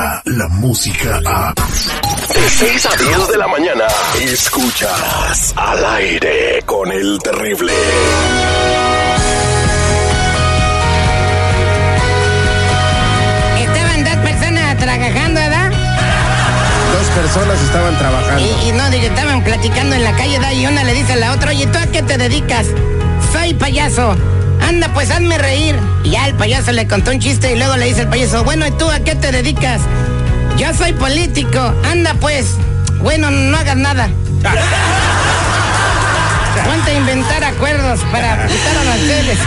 Llega la música a... De 6 a 10 de la mañana. Escuchas al aire con el terrible. Estaban dos personas trabajando, ¿verdad? Dos personas estaban trabajando. Y, y no, digo, estaban platicando en la calle, ¿verdad? Y una le dice a la otra, oye, ¿tú a qué te dedicas? Soy payaso. Anda, pues hazme reír. Y ya payaso le contó un chiste y luego le dice el payaso, bueno, ¿y tú a qué te dedicas? Yo soy político. Anda, pues. Bueno, no hagas nada. Ponte a inventar acuerdos para quitar aranceles.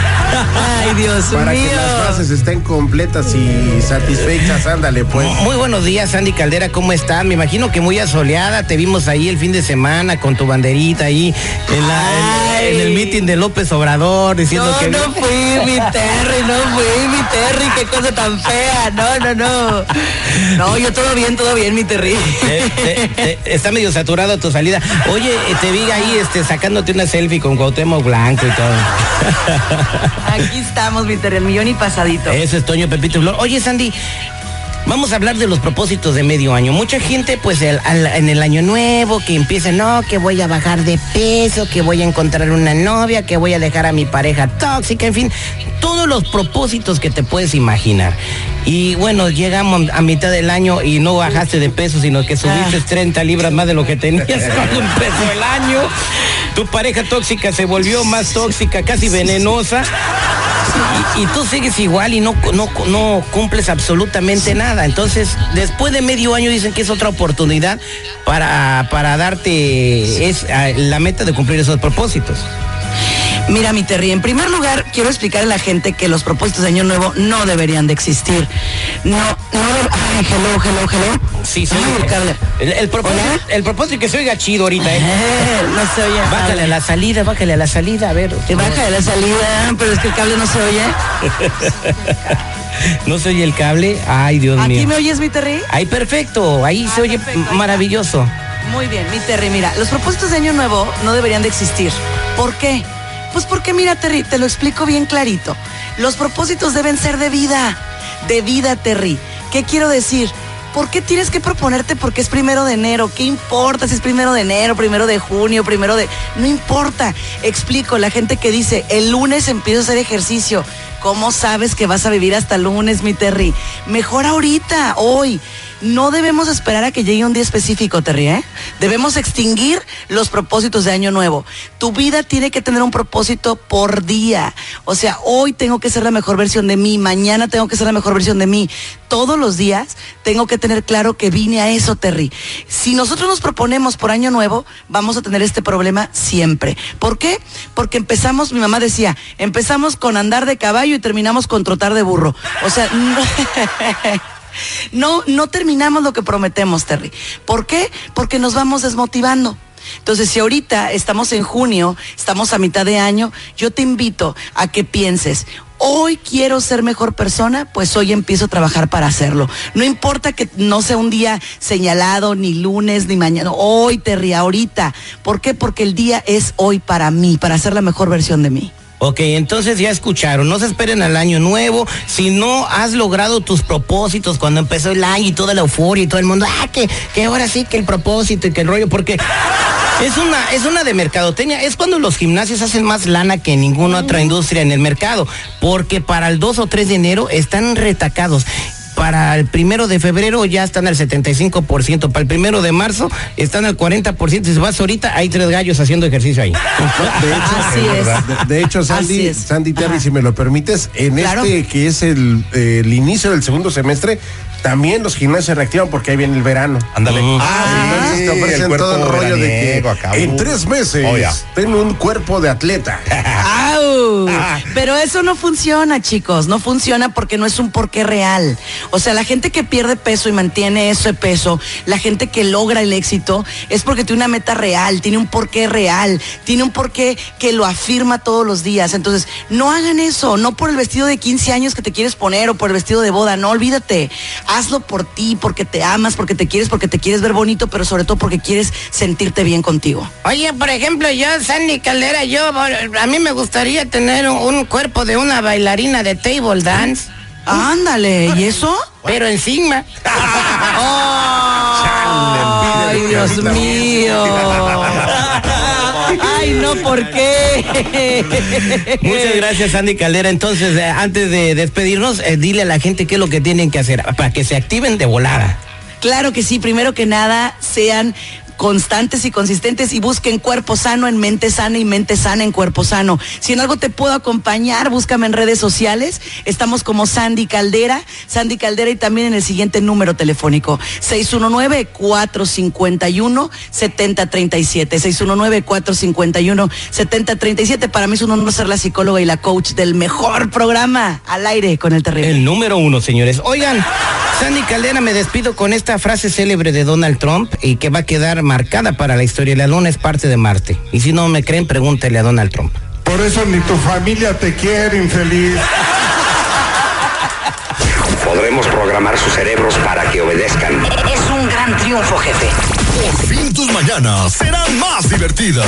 Ay, Dios Para mío. que las frases estén completas y satisfechas, ándale pues. Muy buenos días, Sandy Caldera, ¿cómo estás? Me imagino que muy asoleada, te vimos ahí el fin de semana con tu banderita ahí en, la- en- Ay. En el meeting de López Obrador diciendo No, que... no fui, mi Terry, no fui, mi Terry, qué cosa tan fea. No, no, no. No, yo todo bien, todo bien, mi Terry. Eh, eh, eh, está medio saturado tu salida. Oye, te vi ahí este, sacándote una selfie con Cuauhtémoc Blanco y todo. Aquí estamos, mi Terry, el millón y pasadito. Eso es Toño Pepito Flor. Oye, Sandy, vamos a hablar de los propósitos de medio año. Mucha gente, pues, el- al- en el año nuevo, que empieza, no, que voy a bajar de peso, que voy a encontrar una novia, que voy a dejar a mi pareja tóxica, en fin, todos los propósitos que te puedes imaginar. Y bueno, llegamos a mitad del año y no bajaste de peso, sino que subiste 30 libras más de lo que tenías cuando empezó el año. Tu pareja tóxica se volvió más tóxica, casi venenosa. Y, y tú sigues igual y no, no, no cumples absolutamente nada. Entonces, después de medio año dicen que es otra oportunidad para, para darte es, la meta de cumplir esos propósitos. Mira, mi Terry, en primer lugar, quiero explicarle a la gente que los propósitos de Año Nuevo no deberían de existir. No, no Ay, hello, hello, hello. Sí, sí. Ay. El, el propósito, el propósito que se oiga chido ahorita, ¿eh? Eh, no se oye. Bájale a la salida, bájale a la salida, a ver. Te baja de la salida, pero es que el cable no se oye. ¿No se oye el cable? Ay, Dios ¿Aquí mío. me oyes, mi Terry? Ahí perfecto, ahí Ah, se oye perfecto, maravilloso. Muy bien, mi Terry, mira, los propósitos de Año Nuevo no deberían de existir. ¿Por qué? Pues porque mira, Terry, te lo explico bien clarito. Los propósitos deben ser de vida, de vida, Terry. ¿Qué quiero decir? ¿Por qué tienes que proponerte porque es primero de enero? ¿Qué importa si es primero de enero, primero de junio, primero de... No importa. Explico, la gente que dice, el lunes empiezo a hacer ejercicio. ¿Cómo sabes que vas a vivir hasta lunes, mi Terry? Mejor ahorita, hoy. No debemos esperar a que llegue un día específico, Terry, ¿eh? Debemos extinguir los propósitos de Año Nuevo. Tu vida tiene que tener un propósito por día. O sea, hoy tengo que ser la mejor versión de mí, mañana tengo que ser la mejor versión de mí. Todos los días tengo que tener claro que vine a eso, Terry. Si nosotros nos proponemos por Año Nuevo, vamos a tener este problema siempre. ¿Por qué? Porque empezamos, mi mamá decía, empezamos con andar de caballo y terminamos con trotar de burro. O sea, no, no terminamos lo que prometemos, Terry. ¿Por qué? Porque nos vamos desmotivando. Entonces, si ahorita estamos en junio, estamos a mitad de año, yo te invito a que pienses, hoy quiero ser mejor persona, pues hoy empiezo a trabajar para hacerlo. No importa que no sea un día señalado, ni lunes, ni mañana, hoy, Terry, ahorita. ¿Por qué? Porque el día es hoy para mí, para ser la mejor versión de mí. Ok, entonces ya escucharon, no se esperen al año nuevo, si no has logrado tus propósitos cuando empezó el año y toda la euforia y todo el mundo, ah, que, que ahora sí que el propósito y que el rollo, porque es una, es una de mercadotecnia, es cuando los gimnasios hacen más lana que ninguna otra industria en el mercado, porque para el 2 o 3 de enero están retacados. Para el primero de febrero ya están al 75%, para el primero de marzo están al 40%. Si vas ahorita, hay tres gallos haciendo ejercicio ahí. De hecho, Así es. De, de hecho, Sandy, Así es. Sandy Terry, Ajá. si me lo permites, en Claro. este que es el, eh, el inicio del segundo semestre, también los gimnasios se reactivan porque ahí viene el verano. Ándale. Ah, entonces te ofrecen todo el rollo de que en uh. tres meses Oh, ya. ten un cuerpo de atleta. ¡Au! Pero eso no funciona, chicos. No funciona porque no es un porqué real. O sea, la gente que pierde peso y mantiene ese peso, la gente que logra el éxito, es porque tiene una meta real, tiene un porqué real, tiene un porqué que lo afirma todos los días. Entonces, no hagan eso, no por el vestido de 15 años que te quieres poner o por el vestido de boda, no olvídate. Hazlo por ti, porque te amas, porque te quieres, porque te quieres ver bonito, pero sobre todo porque quieres sentirte bien contigo. Oye, por ejemplo, yo, Sandy Caldera, yo, a mí me gustaría tener un, un cuerpo de una bailarina de table dance. Ándale, ¿y eso? Pero encima. Ay, Dios mío. Ay, no, ¿por qué? Muchas gracias, Sandy Caldera. Entonces, eh, antes de despedirnos, eh, dile a la gente qué es lo que tienen que hacer para que se activen de volada. Claro que sí, primero que nada, sean constantes y consistentes y busquen cuerpo sano en mente sana y mente sana en cuerpo sano. Si en algo te puedo acompañar, búscame en redes sociales. Estamos como Sandy Caldera, Sandy Caldera y también en el siguiente número telefónico, 619-451-7037. 619-451-7037. Para mí es un honor ser la psicóloga y la coach del mejor programa al aire con el terrible. El número uno, señores. Oigan, Sandy Caldera, me despido con esta frase célebre de Donald Trump y que va a quedar marcada para la historia. La luna es parte de Marte. Y si no me creen, pregúntele a Donald Trump. Por eso ni tu familia te quiere, infeliz. Podremos programar sus cerebros para que obedezcan. Es un gran triunfo, jefe. Por fin tus mañanas serán más divertidas.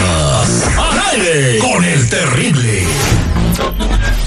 Al aire con el terrible.